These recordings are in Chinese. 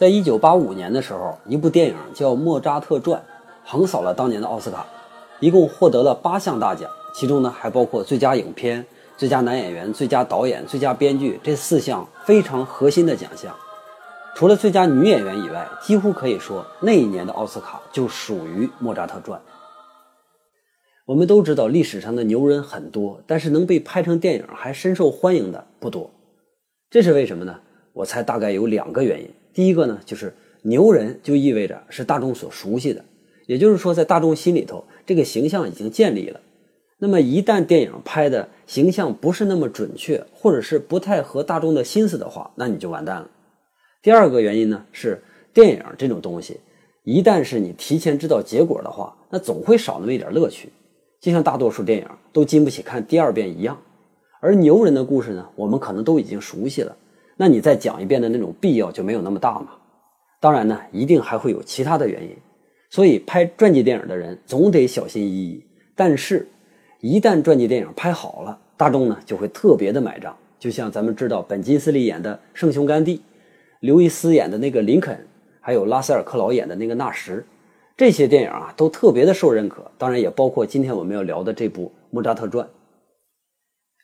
在一九八五年的时候，一部电影叫《莫扎特传》，横扫了当年的奥斯卡，一共获得了八项大奖，其中呢还包括最佳影片、最佳男演员、最佳导演、最佳编剧这四项非常核心的奖项。除了最佳女演员以外，几乎可以说那一年的奥斯卡就属于《莫扎特传》。我们都知道历史上的牛人很多，但是能被拍成电影还深受欢迎的不多，这是为什么呢？我猜大概有两个原因。第一个呢，就是牛人就意味着是大众所熟悉的，也就是说，在大众心里头，这个形象已经建立了。那么，一旦电影拍的形象不是那么准确，或者是不太合大众的心思的话，那你就完蛋了。第二个原因呢，是电影这种东西，一旦是你提前知道结果的话，那总会少那么一点乐趣，就像大多数电影都经不起看第二遍一样。而牛人的故事呢，我们可能都已经熟悉了。那你再讲一遍的那种必要就没有那么大嘛？当然呢，一定还会有其他的原因。所以拍传记电影的人总得小心翼翼。但是，一旦传记电影拍好了，大众呢就会特别的买账。就像咱们知道本·金斯利演的《圣雄甘地》，刘易斯演的那个林肯，还有拉塞尔·克劳演的那个纳什，这些电影啊都特别的受认可。当然，也包括今天我们要聊的这部《莫扎特传》。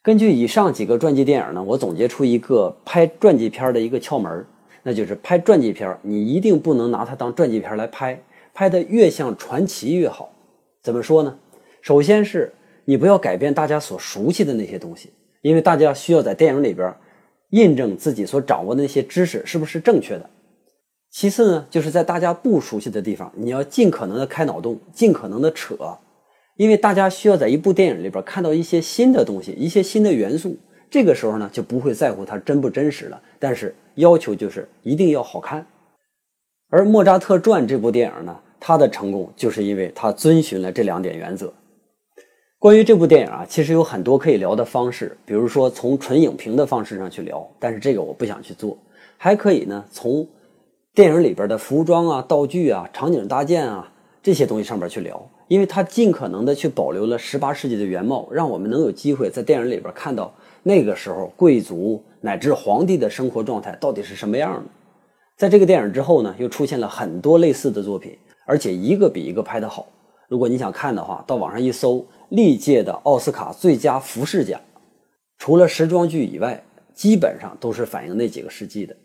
根据以上几个传记电影呢，我总结出一个拍传记片的一个窍门，那就是拍传记片，你一定不能拿它当传记片来拍，拍的越像传奇越好。怎么说呢？首先是你不要改变大家所熟悉的那些东西，因为大家需要在电影里边印证自己所掌握的那些知识是不是正确的。其次呢，就是在大家不熟悉的地方，你要尽可能的开脑洞，尽可能的扯。因为大家需要在一部电影里边看到一些新的东西，一些新的元素，这个时候呢就不会在乎它真不真实了。但是要求就是一定要好看。而《莫扎特传》这部电影呢，它的成功就是因为它遵循了这两点原则。关于这部电影啊，其实有很多可以聊的方式，比如说从纯影评的方式上去聊，但是这个我不想去做。还可以呢，从电影里边的服装啊、道具啊、场景搭建啊这些东西上面去聊。因为它尽可能的去保留了十八世纪的原貌，让我们能有机会在电影里边看到那个时候贵族乃至皇帝的生活状态到底是什么样的。在这个电影之后呢，又出现了很多类似的作品，而且一个比一个拍得好。如果你想看的话，到网上一搜，历届的奥斯卡最佳服饰奖，除了时装剧以外，基本上都是反映那几个世纪的。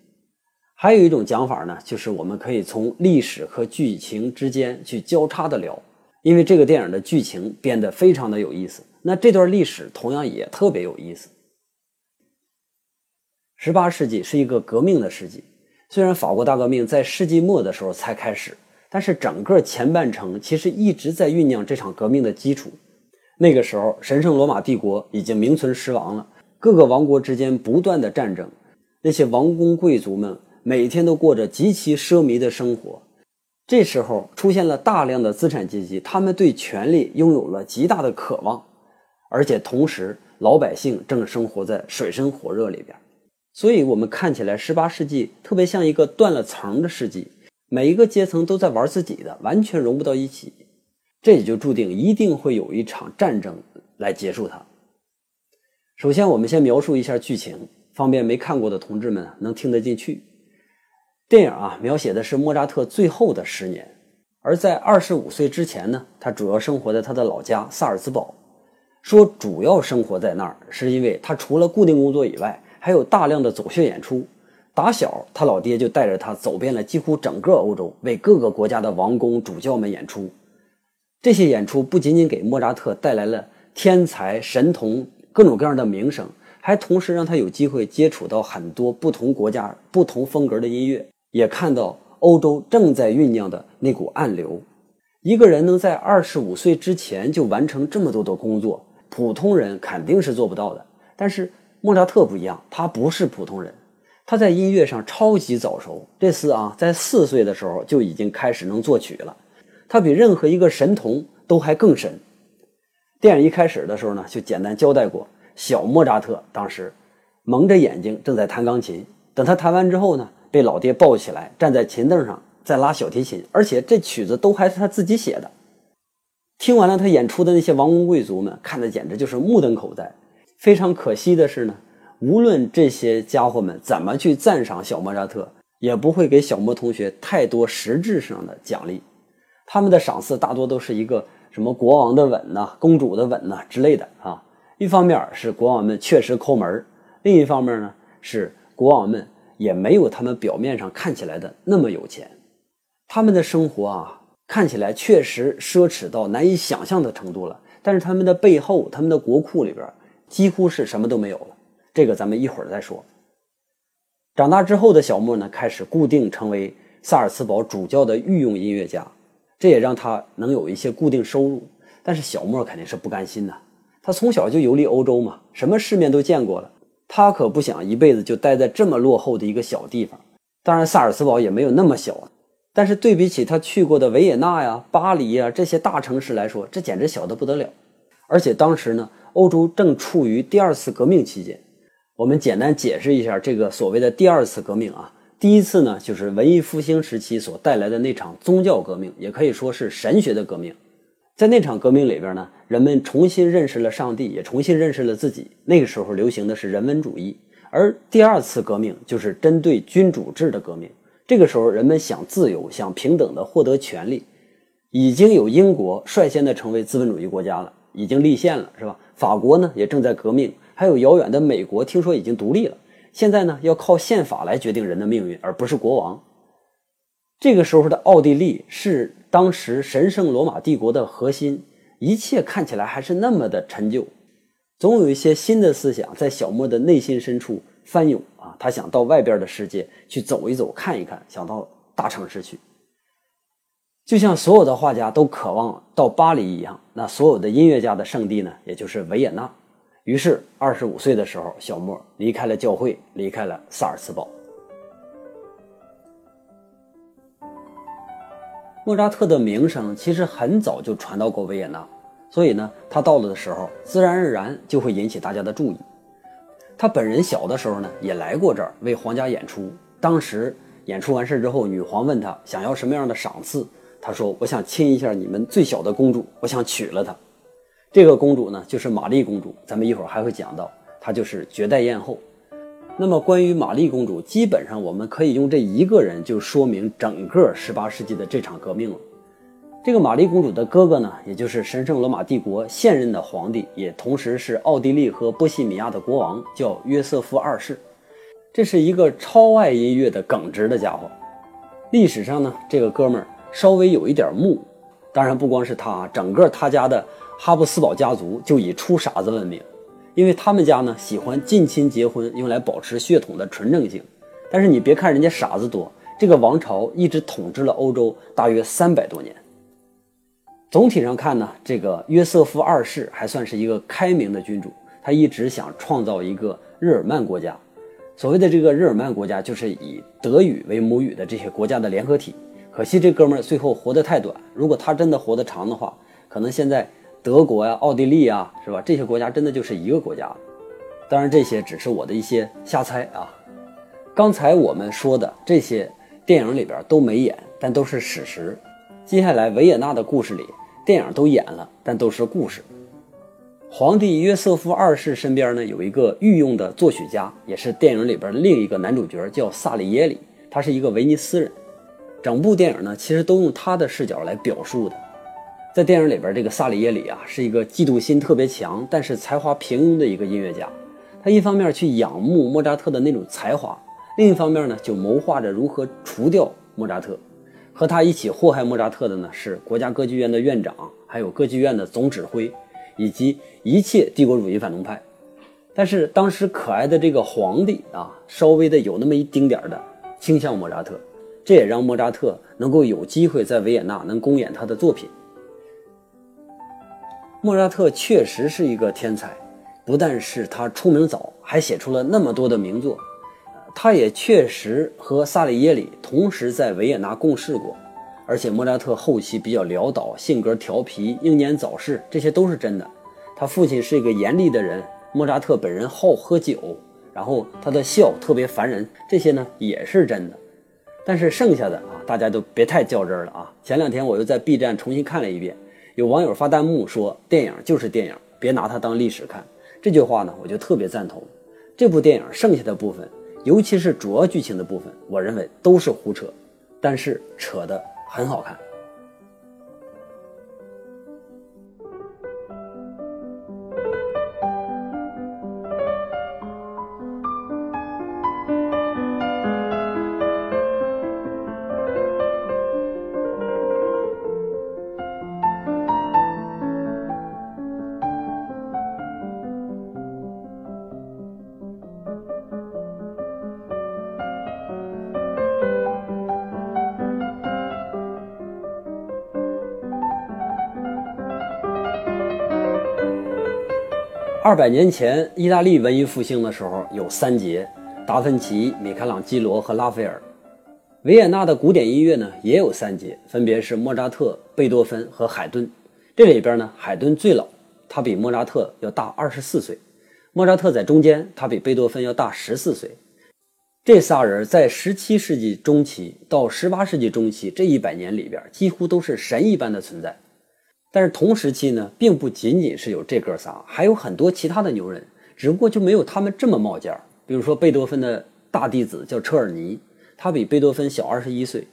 还有一种讲法呢，就是我们可以从历史和剧情之间去交叉的聊。因为这个电影的剧情编得非常的有意思，那这段历史同样也特别有意思。十八世纪是一个革命的世纪，虽然法国大革命在世纪末的时候才开始，但是整个前半程其实一直在酝酿这场革命的基础。那个时候，神圣罗马帝国已经名存实亡了，各个王国之间不断的战争，那些王公贵族们每天都过着极其奢靡的生活。这时候出现了大量的资产阶级，他们对权力拥有了极大的渴望，而且同时老百姓正生活在水深火热里边，所以我们看起来十八世纪特别像一个断了层的世纪，每一个阶层都在玩自己的，完全融不到一起，这也就注定一定会有一场战争来结束它。首先，我们先描述一下剧情，方便没看过的同志们能听得进去。电影啊，描写的是莫扎特最后的十年，而在二十五岁之前呢，他主要生活在他的老家萨尔茨堡。说主要生活在那儿，是因为他除了固定工作以外，还有大量的走穴演出。打小，他老爹就带着他走遍了几乎整个欧洲，为各个国家的王公主教们演出。这些演出不仅仅给莫扎特带来了天才、神童各种各样的名声，还同时让他有机会接触到很多不同国家、不同风格的音乐。也看到欧洲正在酝酿的那股暗流。一个人能在二十五岁之前就完成这么多的工作，普通人肯定是做不到的。但是莫扎特不一样，他不是普通人，他在音乐上超级早熟。这次啊，在四岁的时候就已经开始能作曲了，他比任何一个神童都还更神。电影一开始的时候呢，就简单交代过，小莫扎特当时蒙着眼睛正在弹钢琴，等他弹完之后呢。被老爹抱起来，站在琴凳上在拉小提琴，而且这曲子都还是他自己写的。听完了他演出的那些王公贵族们，看的简直就是目瞪口呆。非常可惜的是呢，无论这些家伙们怎么去赞赏小莫扎特，也不会给小莫同学太多实质上的奖励。他们的赏赐大多都是一个什么国王的吻呐、公主的吻呐之类的啊。一方面是国王们确实抠门另一方面呢是国王们也没有他们表面上看起来的那么有钱。他们的生活啊看起来确实奢侈到难以想象的程度了，但是他们的背后、他们的国库里边几乎是什么都没有了。这个咱们一会儿再说。长大之后的小莫呢，开始固定成为萨尔茨堡主教的御用音乐家。这也让他能有一些固定收入，但是小莫肯定是不甘心的。他从小就游历欧洲嘛，什么世面都见过了，他可不想一辈子就待在这么落后的一个小地方。当然，萨尔茨堡也没有那么小啊，但是对比起他去过的维也纳呀、巴黎呀这些大城市来说，这简直小得不得了。而且当时呢，欧洲正处于第二次革命期间。我们简单解释一下这个所谓的第二次革命啊。第一次呢，就是文艺复兴时期所带来的那场宗教革命，也可以说是神学的革命。在那场革命里边呢，人们重新认识了上帝，也重新认识了自己。那个时候流行的是人文主义，而第二次革命就是针对君主制的革命。这个时候，人们想自由，想平等的获得权利。已经有英国率先的成为资本主义国家了，已经立宪了，是吧？法国呢也正在革命，还有遥远的美国，听说已经独立了。现在呢，要靠宪法来决定人的命运，而不是国王。这个时候的奥地利是当时神圣罗马帝国的核心，一切看起来还是那么的陈旧。总有一些新的思想在小莫的内心深处翻涌啊，他想到外边的世界去走一走、看一看，想到大城市去。就像所有的画家都渴望到巴黎一样，那所有的音乐家的圣地呢，也就是维也纳。于是，二十五岁的时候，小莫离开了教会，离开了萨尔茨堡。莫扎特的名声其实很早就传到过维也纳，所以呢，他到了的时候，自然而然就会引起大家的注意。他本人小的时候呢，也来过这儿为皇家演出。当时演出完事之后，女皇问他想要什么样的赏赐，他说：“我想亲一下你们最小的公主，我想娶了她。”这个公主呢，就是玛丽公主。咱们一会儿还会讲到，她就是绝代艳后。那么，关于玛丽公主，基本上我们可以用这一个人就说明整个18世纪的这场革命了。这个玛丽公主的哥哥呢，也就是神圣罗马帝国现任的皇帝，也同时是奥地利和波西米亚的国王，叫约瑟夫二世。这是一个超爱音乐的耿直的家伙。历史上呢，这个哥们儿稍微有一点木。当然，不光是他，整个他家的。哈布斯堡家族就以出傻子闻名，因为他们家呢喜欢近亲结婚，用来保持血统的纯正性。但是你别看人家傻子多，这个王朝一直统治了欧洲大约三百多年。总体上看呢，这个约瑟夫二世还算是一个开明的君主，他一直想创造一个日耳曼国家。所谓的这个日耳曼国家，就是以德语为母语的这些国家的联合体。可惜这哥们儿最后活得太短，如果他真的活得长的话，可能现在。德国呀，奥地利啊，是吧？这些国家真的就是一个国家。当然，这些只是我的一些瞎猜啊。刚才我们说的这些电影里边都没演，但都是史实。接下来维也纳的故事里，电影都演了，但都是故事。皇帝约瑟夫二世身边呢有一个御用的作曲家，也是电影里边另一个男主角，叫萨里耶里。他是一个威尼斯人。整部电影呢，其实都用他的视角来表述的。在电影里边，这个萨里耶里啊，是一个嫉妒心特别强，但是才华平庸的一个音乐家。他一方面去仰慕莫扎特的那种才华，另一方面呢，就谋划着如何除掉莫扎特。和他一起祸害莫扎特的呢，是国家歌剧院的院长，还有歌剧院的总指挥，以及一切帝国主义反动派。但是当时可爱的这个皇帝啊，稍微的有那么一丁点的倾向莫扎特，这也让莫扎特能够有机会在维也纳能公演他的作品。莫扎特确实是一个天才，不但是他出名早，还写出了那么多的名作。他也确实和萨里耶里同时在维也纳共事过，而且莫扎特后期比较潦倒，性格调皮，英年早逝，这些都是真的。他父亲是一个严厉的人，莫扎特本人好喝酒，然后他的笑特别烦人，这些呢也是真的。但是剩下的啊，大家都别太较真了啊。前两天我又在 B 站重新看了一遍。有网友发弹幕说：“电影就是电影，别拿它当历史看。”这句话呢，我就特别赞同。这部电影剩下的部分尤其是主要剧情的部分，我认为都是胡扯，但是扯得很好看。二百年前，意大利文艺复兴的时候有三杰：达芬奇、米开朗基罗和拉斐尔。维也纳的古典音乐呢也有三杰，分别是莫扎特、贝多芬和海顿。这里边呢，海顿最老，他比莫扎特要大二十四岁；莫扎特在中间，他比贝多芬要大十四岁。这仨人在十七世纪中期到十八世纪中期这一百年里边，几乎都是神一般的存在。但是同时期呢，并不仅仅是有这哥仨，还有很多其他的牛人，只不过就没有他们这么冒尖儿。比如说贝多芬的大弟子叫车尔尼，他比贝多芬小二十一岁。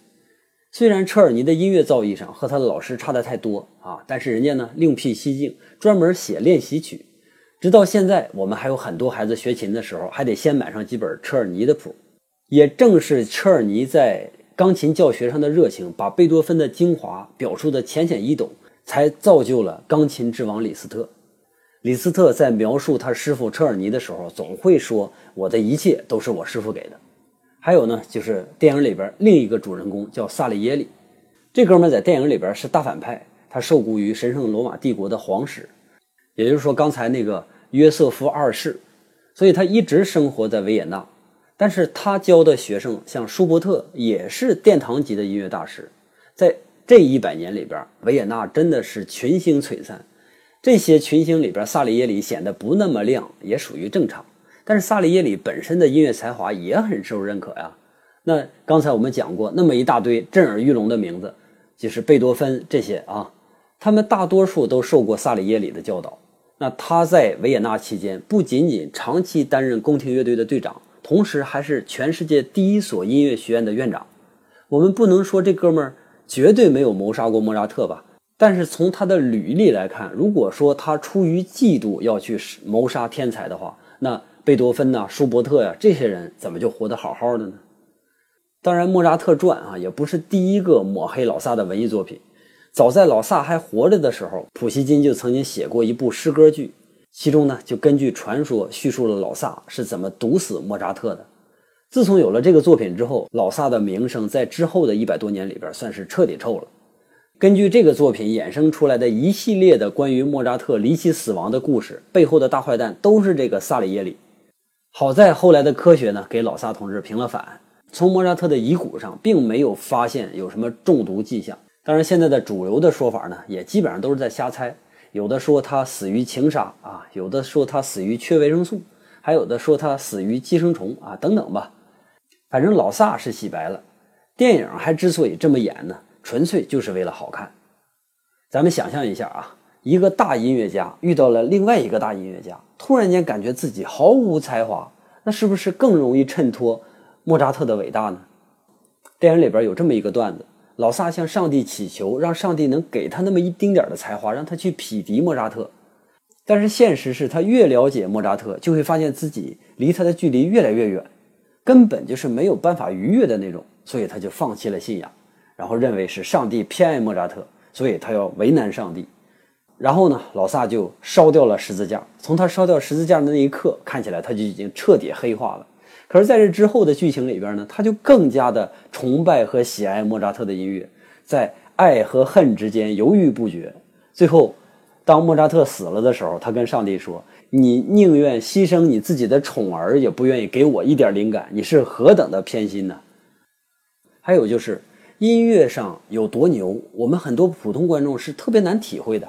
虽然车尔尼的音乐造诣上和他的老师差得太多啊，但是人家呢另辟蹊径，专门写练习曲。直到现在，我们还有很多孩子学琴的时候，还得先买上几本车尔尼的谱。也正是车尔尼在钢琴教学上的热情，把贝多芬的精华表述的浅显易懂。才造就了钢琴之王李斯特。李斯特在描述他师傅车尔尼的时候，总会说：“我的一切都是我师傅给的。”还有呢，就是电影里边另一个主人公叫萨利耶里，这哥们在电影里边是大反派，他受雇于神圣罗马帝国的皇室，也就是说刚才那个约瑟夫二世，所以他一直生活在维也纳。但是他教的学生像舒伯特也是殿堂级的音乐大师，在。这一百年里边，维也纳真的是群星璀璨。这些群星里边，萨里耶里显得不那么亮，也属于正常。但是萨里耶里本身的音乐才华也很受认可呀。那刚才我们讲过，那么一大堆震耳欲聋的名字，就是贝多芬这些啊，他们大多数都受过萨里耶里的教导。那他在维也纳期间，不仅仅长期担任宫廷乐队的队长，同时还是全世界第一所音乐学院的院长。我们不能说这哥们儿。绝对没有谋杀过莫扎特吧？但是从他的履历来看，如果说他出于嫉妒要去谋杀天才的话，那贝多芬呐、舒伯特呀这些人怎么就活得好好的呢？当然，《莫扎特传》啊也不是第一个抹黑老萨的文艺作品。早在老萨还活着的时候，普希金就曾经写过一部诗歌剧，其中呢就根据传说叙述了老萨是怎么毒死莫扎特的。自从有了这个作品之后，老萨的名声在之后的一百多年里边算是彻底臭了。根据这个作品衍生出来的一系列的关于莫扎特离奇死亡的故事，背后的大坏蛋都是这个萨里耶里。好在后来的科学呢给老萨同志平了反，从莫扎特的遗骨上并没有发现有什么中毒迹象。当然，现在的主流的说法呢也基本上都是在瞎猜，有的说他死于情杀啊，有的说他死于缺维生素，还有的说他死于寄生虫啊，等等吧。反正老萨是洗白了，电影还之所以这么演呢，纯粹就是为了好看。咱们想象一下啊，一个大音乐家遇到了另外一个大音乐家，突然间感觉自己毫无才华，那是不是更容易衬托莫扎特的伟大呢？电影里边有这么一个段子：老萨向上帝祈求，让上帝能给他那么一丁点的才华，让他去匹敌莫扎特。但是现实是他越了解莫扎特，就会发现自己离他的距离越来越远。根本就是没有办法逾越的那种，所以他就放弃了信仰，然后认为是上帝偏爱莫扎特，所以他要为难上帝。然后呢，老萨就烧掉了十字架。从他烧掉十字架的那一刻，看起来他就已经彻底黑化了。可是在这之后的剧情里边呢，他就更加的崇拜和喜爱莫扎特的音乐，在爱和恨之间犹豫不决。最后，当莫扎特死了的时候，他跟上帝说。你宁愿牺牲你自己的宠儿，也不愿意给我一点灵感，你是何等的偏心呢？还有就是音乐上有多牛，我们很多普通观众是特别难体会的，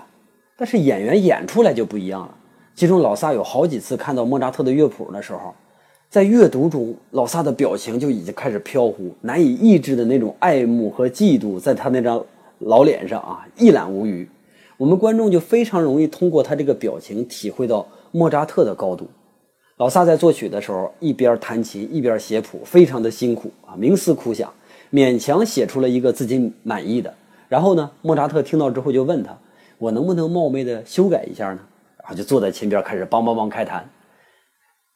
但是演员演出来就不一样了。其中老萨有好几次看到莫扎特的乐谱的时候，在阅读中，老萨的表情就已经开始飘忽，难以抑制的那种爱慕和嫉妒，在他那张老脸上啊一览无余。我们观众就非常容易通过他这个表情体会到。莫扎特的高度，老萨在作曲的时候，一边弹琴一边写谱，非常的辛苦啊，冥思苦想，勉强写出了一个自己满意的。然后呢，莫扎特听到之后就问他：“我能不能冒昧的修改一下呢？”然后就坐在琴边开始梆梆梆开弹。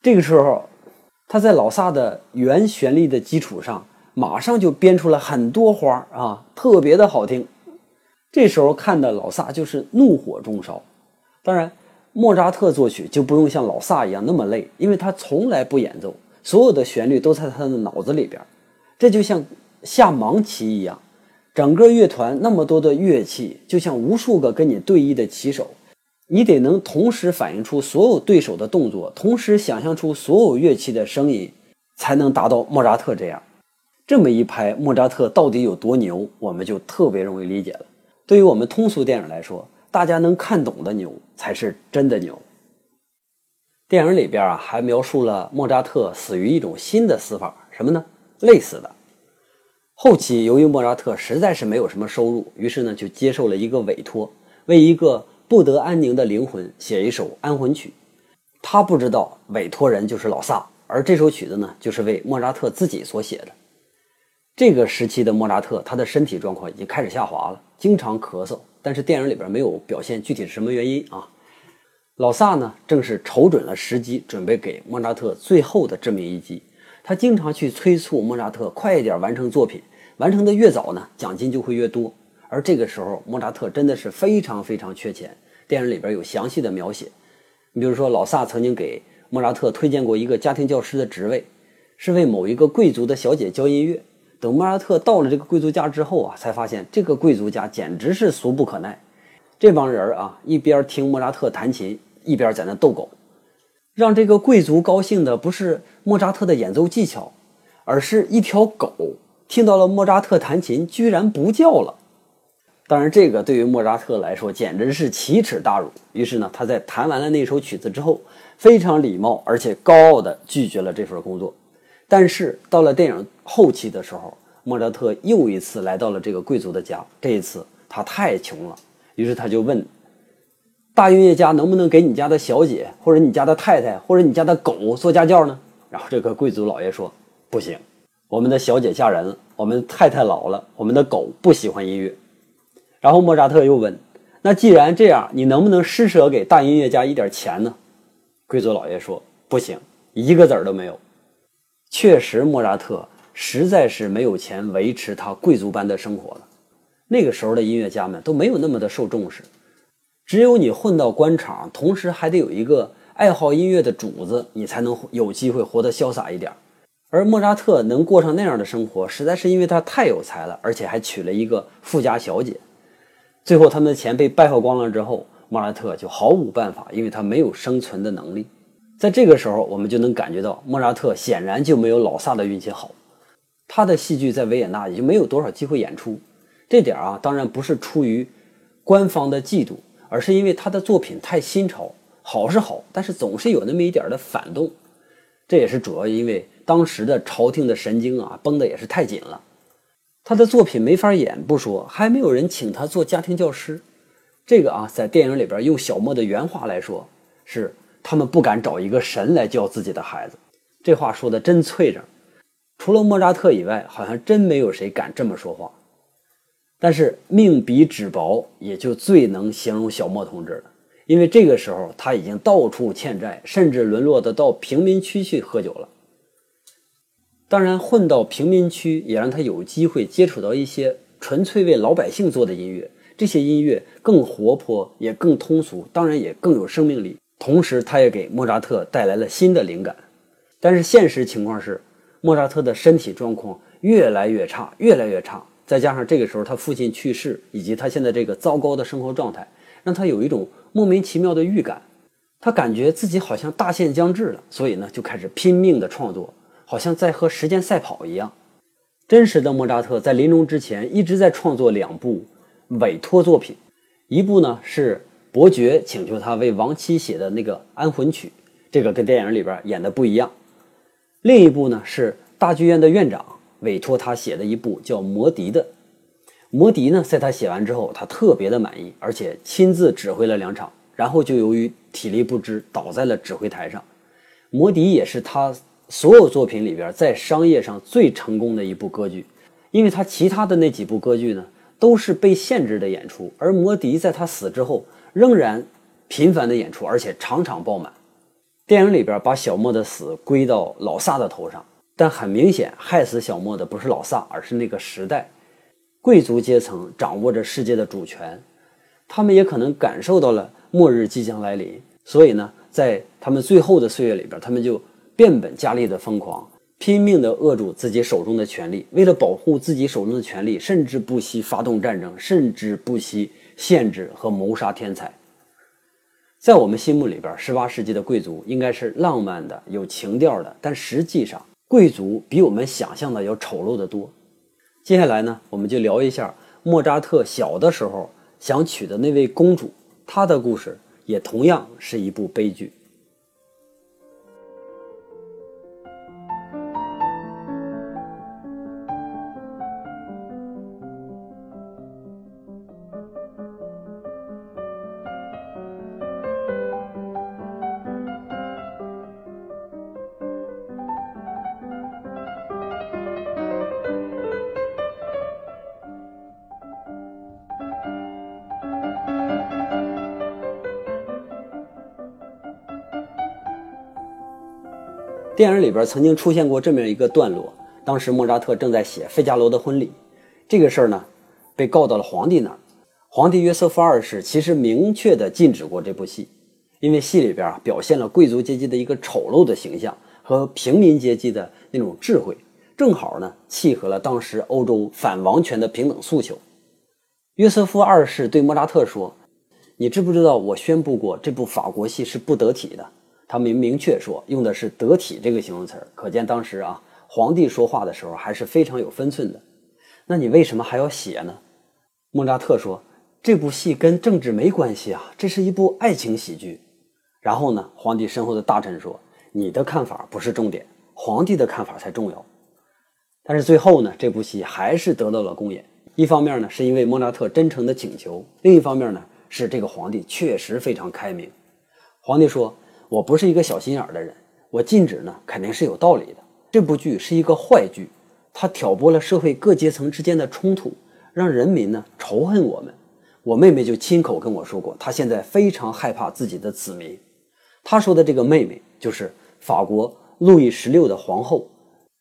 这个时候，他在老萨的原旋律的基础上，马上就编出了很多花啊，特别的好听。这时候看的老萨就是怒火中烧。当然，莫扎特作曲就不用像老萨一样那么累，因为他从来不演奏，所有的旋律都在他的脑子里边。这就像下盲棋一样。整个乐团那么多的乐器，就像无数个跟你对弈的棋手，你得能同时反映出所有对手的动作，同时想象出所有乐器的声音，才能达到莫扎特这样。这么一拍，莫扎特到底有多牛，我们就特别容易理解了。对于我们通俗电影来说，大家能看懂的牛才是真的牛。电影里边啊，还描述了莫扎特死于一种新的死法，什么呢？累死的。后期，由于莫扎特实在是没有什么收入，于是呢就接受了一个委托，为一个不得安宁的灵魂写一首安魂曲。他不知道委托人就是老萨，而这首曲子呢就是为莫扎特自己所写的。这个时期的莫扎特，他的身体状况已经开始下滑了，经常咳嗽，但是电影里边没有表现具体是什么原因啊。老萨呢正是瞅准了时机，准备给莫扎特最后的致命一击。他经常去催促莫扎特快一点完成作品。完成的越早呢，奖金就会越多。而这个时候，莫扎特真的是非常非常缺钱。电影里边有详细的描写。你比如说，老萨曾经给莫扎特推荐过一个家庭教师的职位，是为某一个贵族的小姐教音乐。等莫扎特到了这个贵族家之后啊，才发现这个贵族家简直是俗不可耐。这帮人啊，一边听莫扎特弹琴，一边在那逗狗。让这个贵族高兴的不是莫扎特的演奏技巧，而是一条狗。听到了莫扎特弹琴，居然不叫了。当然，这个对于莫扎特来说简直是奇耻大辱。于是呢，他在弹完了那首曲子之后，非常礼貌而且高傲地拒绝了这份工作。但是到了电影后期的时候，莫扎特又一次来到了这个贵族的家。这一次他太穷了，于是他就问大音乐家能不能给你家的小姐，或者你家的太太，或者你家的狗做家教呢？然后这个贵族老爷说不行。我们的小姐嫁人了，我们太太老了，我们的狗不喜欢音乐。然后莫扎特又问：“那既然这样，你能不能施舍给大音乐家一点钱呢？”贵族老爷说：“不行，一个子儿都没有。”确实，莫扎特实在是没有钱维持他贵族般的生活了。那个时候的音乐家们都没有那么的受重视，只有你混到官场，同时还得有一个爱好音乐的主子，你才能有机会活得潇洒一点。而莫扎特能过上那样的生活，实在是因为他太有才了，而且还娶了一个富家小姐。最后，他们的钱被败耗光了之后，莫扎特就毫无办法，因为他没有生存的能力。在这个时候，我们就能感觉到莫扎特显然就没有老萨的运气好。他的戏剧在维也纳已经没有多少机会演出。这点啊，当然不是出于官方的嫉妒，而是因为他的作品太新潮。好是好，但是总是有那么一点的反动。这也是主要因为。当时的朝廷的神经啊，绷得也是太紧了。他的作品没法演不说，还没有人请他做家庭教师。这个啊，在电影里边用小莫的原话来说，是他们不敢找一个神来教自己的孩子。这话说的真脆着。除了莫扎特以外，好像真没有谁敢这么说话。但是命比纸薄，也就最能形容小莫同志了。因为这个时候他已经到处欠债，甚至沦落的到贫民区去喝酒了。当然，混到平民区也让他有机会接触到一些纯粹为老百姓做的音乐。这些音乐更活泼，也更通俗，当然也更有生命力。同时，他也给莫扎特带来了新的灵感。但是现实情况是，莫扎特的身体状况越来越差，越来越差。再加上这个时候他父亲去世，以及他现在这个糟糕的生活状态，让他有一种莫名其妙的预感。他感觉自己好像大限将至了，所以呢，就开始拼命的创作。好像在和时间赛跑一样。真实的莫扎特在临终之前一直在创作两部委托作品，一部呢是伯爵请求他为亡妻写的那个安魂曲，这个跟电影里边演的不一样；另一部呢是大剧院的院长委托他写的一部叫《魔笛》的。魔笛呢，在他写完之后，他特别的满意，而且亲自指挥了两场，然后就由于体力不支倒在了指挥台上。魔笛》也是他所有作品里边在商业上最成功的一部歌剧，因为他其他的那几部歌剧呢都是被限制的演出，而《魔笛》在他死之后仍然频繁的演出，而且场场爆满。电影里边把小莫的死归到老萨的头上，但很明显，害死小莫的不是老萨，而是那个时代，贵族阶层掌握着世界的主权，他们也可能感受到了末日即将来临，所以呢，在他们最后的岁月里边，他们就变本加厉的疯狂，拼命的扼住自己手中的权利，为了保护自己手中的权利，甚至不惜发动战争，甚至不惜限制和谋杀天才。在我们心目里边，十八世纪的贵族应该是浪漫的、有情调的，但实际上，贵族比我们想象的要丑陋得多。接下来呢，我们就聊一下莫扎特小的时候想娶的那位公主，她的故事也同样是一部悲剧。电影里边曾经出现过这么一个段落，当时莫扎特正在写《费加罗的婚礼》，这个事儿呢，被告到了皇帝那儿。皇帝约瑟夫二世其实明确的禁止过这部戏，因为戏里边啊表现了贵族阶级的一个丑陋的形象和平民阶级的那种智慧，正好呢契合了当时欧洲反王权的平等诉求。约瑟夫二世对莫扎特说：“你知不知道我宣布过这部法国戏是不得体的？”他明明确说用的是“得体”这个形容词，可见当时啊，皇帝说话的时候还是非常有分寸的。那你为什么还要写呢？莫扎特说：“这部戏跟政治没关系啊，这是一部爱情喜剧。”然后呢，皇帝身后的大臣说：“你的看法不是重点，皇帝的看法才重要。”但是最后呢，这部戏还是得到了公演。一方面呢，是因为莫扎特真诚的请求；另一方面呢，是这个皇帝确实非常开明。皇帝说。我不是一个小心眼的人，我禁止呢，肯定是有道理的。这部剧是一个坏剧，它挑拨了社会各阶层之间的冲突，让人民呢仇恨我们。我妹妹就亲口跟我说过，她现在非常害怕自己的子民。她说的这个妹妹就是法国路易十六的皇后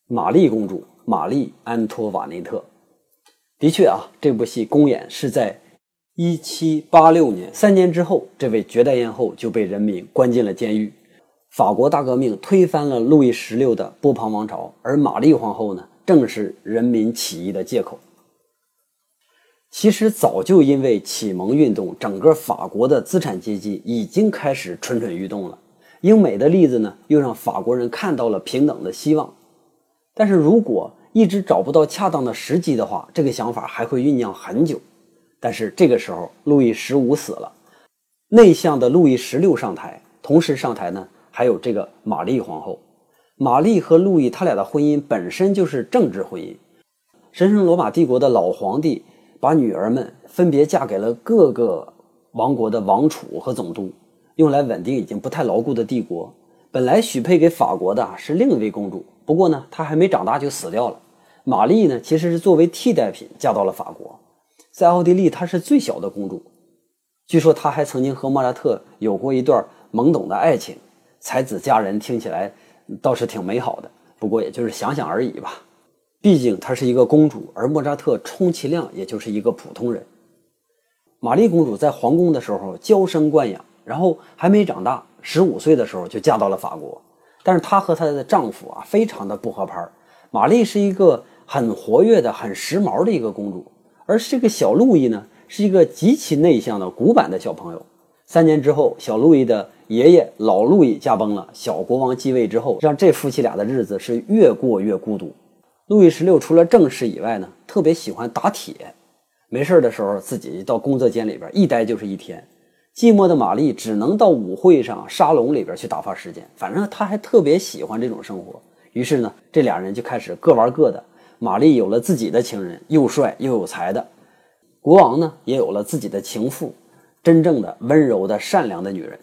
玛丽公主玛丽安托瓦内特。的确啊，这部戏公演是在。一七八六年，三年之后，这位绝代艳后就被人民关进了监狱。法国大革命推翻了路易十六的波旁王朝，而玛丽皇后呢，正是人民起义的借口。其实早就因为启蒙运动，整个法国的资产阶级已经开始蠢蠢欲动了。英美的例子呢，又让法国人看到了平等的希望。但是如果一直找不到恰当的时机的话，这个想法还会酝酿很久。但是这个时候，路易十五死了，内向的路易十六上台，同时上台呢，还有这个玛丽皇后。玛丽和路易他俩的婚姻本身就是政治婚姻。神圣罗马帝国的老皇帝把女儿们分别嫁给了各个王国的王储和总督，用来稳定已经不太牢固的帝国。本来许配给法国的是另一位公主，不过呢，她还没长大就死掉了。玛丽呢，其实是作为替代品嫁到了法国。在奥地利，她是最小的公主。据说她还曾经和莫扎特有过一段懵懂的爱情。才子佳人听起来倒是挺美好的，不过也就是想想而已吧。毕竟她是一个公主，而莫扎特充其量也就是一个普通人。玛丽公主在皇宫的时候娇生惯养，然后还没长大，十五岁的时候就嫁到了法国。但是她和她的丈夫啊，非常的不合拍。玛丽是一个很活跃的、很时髦的一个公主。而这个小路易呢，是一个极其内向的古板的小朋友。三年之后，小路易的爷爷老路易驾崩了，小国王继位之后，让这夫妻俩的日子是越过越孤独。路易十六除了正事以外呢，特别喜欢打铁，没事的时候自己到工作间里边一待就是一天。寂寞的玛丽只能到舞会上、沙龙里边去打发时间，反正他还特别喜欢这种生活。于是呢，这俩人就开始各玩各的。玛丽有了自己的情人，又帅又有才的；国王呢，也有了自己的情妇，真正的温柔的、善良的女人。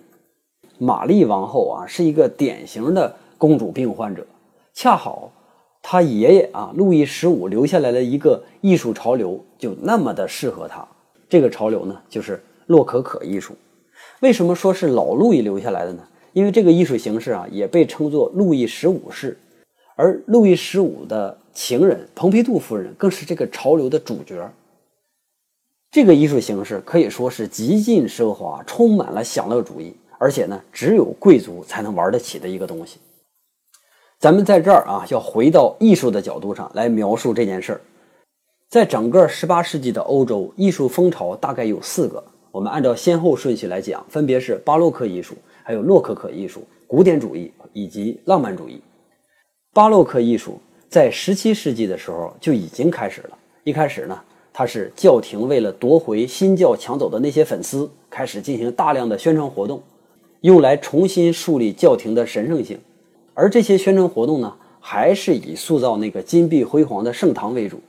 玛丽王后啊是一个典型的公主病患者，恰好她爷爷啊路易十五留下来的一个艺术潮流就那么的适合她。这个潮流呢就是洛可可艺术。为什么说是老路易留下来的呢？因为这个艺术形式啊也被称作路易十五式，而路易十五的情人蓬皮杜夫人更是这个潮流的主角。这个艺术形式可以说是极尽奢华，充满了享乐主义，而且呢，只有贵族才能玩得起的一个东西。咱们在这儿啊，要回到艺术的角度上来描述这件事儿。在整个18世纪的欧洲，艺术风潮大概有四个，我们按照先后顺序来讲，分别是巴洛克艺术、还有洛可可艺术、古典主义以及浪漫主义。巴洛克艺术在17世纪的时候就已经开始了，一开始呢。它是教廷为了夺回新教抢走的那些粉丝，开始进行大量的宣传活动，用来重新树立教廷的神圣性。而这些宣传活动呢，还是以塑造那个金碧辉煌的盛唐为主。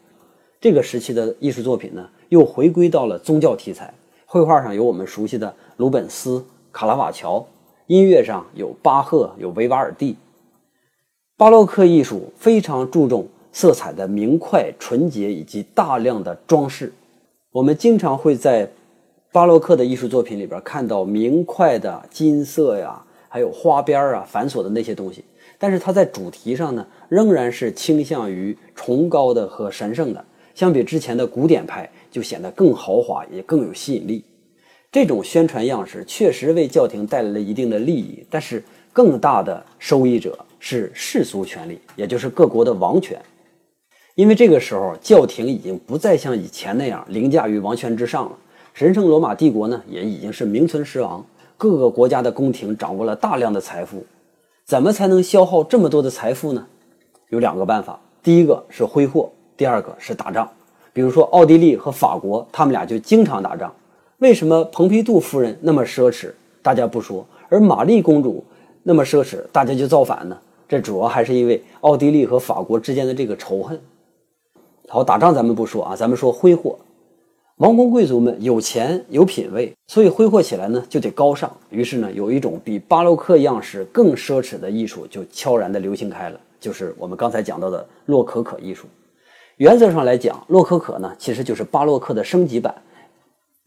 这个时期的艺术作品呢，又回归到了宗教题材。绘画上有我们熟悉的鲁本斯、卡拉瓦乔，音乐上有巴赫、有维瓦尔第。巴洛克艺术非常注重。色彩的明快、纯洁以及大量的装饰，我们经常会在巴洛克的艺术作品里边看到明快的金色呀，还有花边啊、繁琐的那些东西。但是它在主题上呢，仍然是倾向于崇高的和神圣的。相比之前的古典派，就显得更豪华，也更有吸引力。这种宣传样式确实为教廷带来了一定的利益，但是更大的受益者是世俗权力，也就是各国的王权。因为这个时候，教廷已经不再像以前那样凌驾于王权之上了。神圣罗马帝国呢，也已经是名存实亡。各个国家的宫廷掌握了大量的财富，怎么才能消耗这么多的财富呢？有两个办法：第一个是挥霍，第二个是打仗。比如说，奥地利和法国，他们俩就经常打仗。为什么蓬皮杜夫人那么奢侈，大家不说；而玛丽公主那么奢侈，大家就造反呢？这主要还是因为奥地利和法国之间的这个仇恨。好，打仗咱们不说啊，咱们说挥霍。王公贵族们有钱有品位，所以挥霍起来呢就得高尚。于是呢，有一种比巴洛克样式更奢侈的艺术就悄然的流行开了，就是我们刚才讲到的洛可可艺术。原则上来讲，洛可可呢其实就是巴洛克的升级版。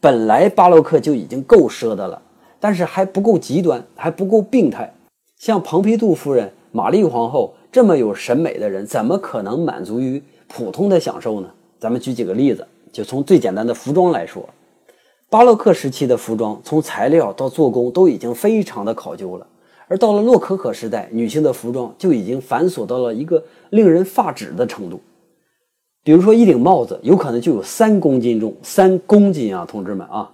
本来巴洛克就已经够奢的了，但是还不够极端，还不够病态。像蓬皮杜夫人、玛丽皇后这么有审美的人，怎么可能满足于？普通的享受呢？咱们举几个例子，就从最简单的服装来说，巴洛克时期的服装从材料到做工都已经非常的考究了，而到了洛可可时代，女性的服装就已经繁琐到了一个令人发指的程度。比如说一顶帽子，有可能就有三公斤重，三公斤啊，同志们啊，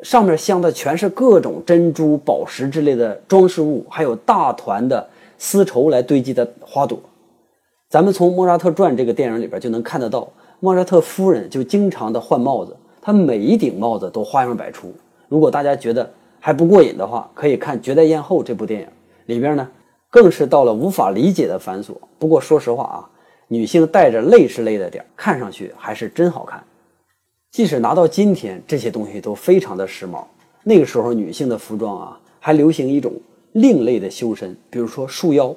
上面镶的全是各种珍珠、宝石之类的装饰物，还有大团的丝绸来堆积的花朵。咱们从《莫扎特传》这个电影里边就能看得到，莫扎特夫人就经常的换帽子，她每一顶帽子都花样百出。如果大家觉得还不过瘾的话，可以看《绝代艳后》这部电影，里边呢更是到了无法理解的繁琐。不过说实话啊，女性戴着累是累了点，看上去还是真好看。即使拿到今天，这些东西都非常的时髦。那个时候女性的服装啊，还流行一种另类的修身，比如说束腰。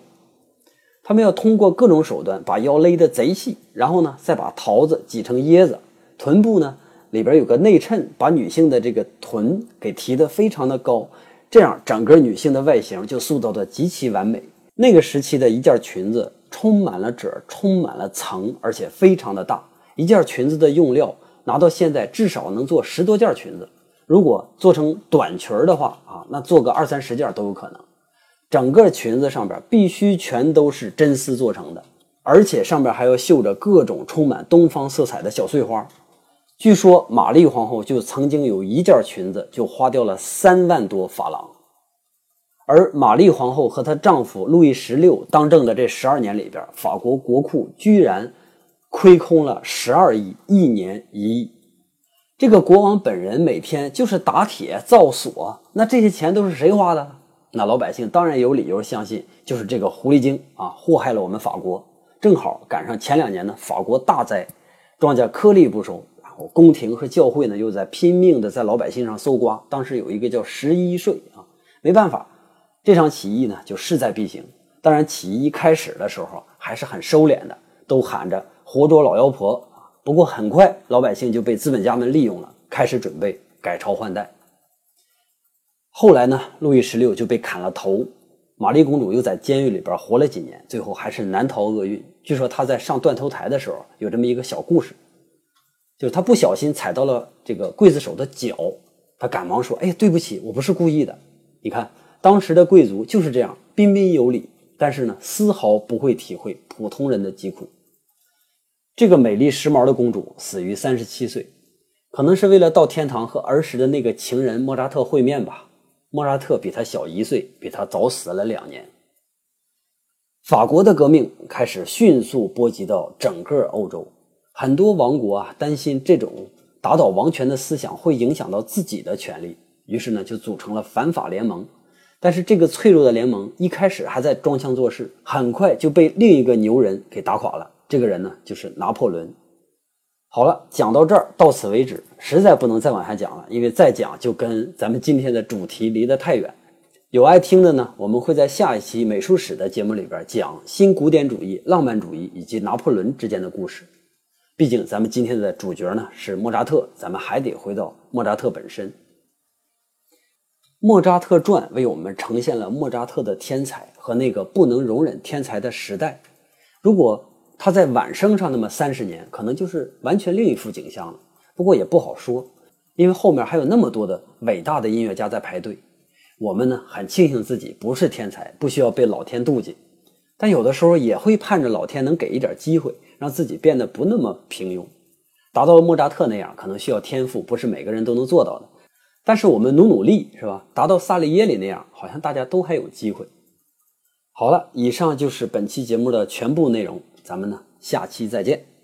他们要通过各种手段把腰勒得贼细，然后呢，再把桃子挤成椰子。臀部呢里边有个内衬，把女性的这个臀给提得非常的高，这样整个女性的外形就塑造的极其完美。那个时期的一件裙子充满了褶，充满了层，而且非常的大。一件裙子的用料拿到现在至少能做十多件裙子。如果做成短裙儿的话啊，那做个二三十件都有可能。整个裙子上边必须全都是真丝做成的，而且上边还要绣着各种充满东方色彩的小碎花。据说玛丽皇后就曾经有一件裙子就花掉了三万多法郎，而玛丽皇后和她丈夫路易十六当政的这十二年里边，法国国库居然亏空了十二亿，一年一亿。这个国王本人每天就是打铁造锁，那这些钱都是谁花的？那老百姓当然有理由相信，就是这个狐狸精啊祸害了我们法国。正好赶上前两年呢，法国大灾，庄稼颗粒不收，然后宫廷和教会呢又在拼命的在老百姓上搜刮。当时有一个叫十一税啊，没办法，这场起义呢就势在必行。当然，起义一开始的时候还是很收敛的，都喊着活捉老妖婆。不过很快，老百姓就被资本家们利用了，开始准备改朝换代。后来呢，路易十六就被砍了头，玛丽公主又在监狱里边活了几年，最后还是难逃厄运。据说她在上断头台的时候，有这么一个小故事。就是她不小心踩到了这个刽子手的脚，她赶忙说：“哎，对不起，我不是故意的。”你看，当时的贵族就是这样彬彬有礼，但是呢，丝毫不会体会普通人的疾苦。这个美丽时髦的公主死于三十七岁，可能是为了到天堂和儿时的那个情人莫扎特会面吧。莫扎特比她小一岁，比她早死了两年。法国的革命开始迅速波及到整个欧洲。很多王国啊，担心这种打倒王权的思想会影响到自己的权利，于是呢，就组成了反法联盟。但是这个脆弱的联盟一开始还在装腔作势，很快就被另一个牛人给打垮了。这个人呢，就是拿破仑。好了，讲到这儿，到此为止，实在不能再往下讲了，因为再讲就跟咱们今天的主题离得太远。有爱听的呢，我们会在下一期美术史的节目里边讲新古典主义、浪漫主义以及拿破仑之间的故事。毕竟，咱们今天的主角呢是莫扎特，咱们还得回到莫扎特本身。《莫扎特传》为我们呈现了莫扎特的天才和那个不能容忍天才的时代。如果他在晚生上那么三十年，可能就是完全另一幅景象了。不过也不好说，因为后面还有那么多的伟大的音乐家在排队。我们呢，很庆幸自己不是天才，不需要被老天妒忌，但有的时候也会盼着老天能给一点机会。让自己变得不那么平庸，达到莫扎特那样，可能需要天赋，不是每个人都能做到的。但是我们努努力，是吧？达到萨利耶里那样，好像大家都还有机会。好了，以上就是本期节目的全部内容，咱们呢下期再见。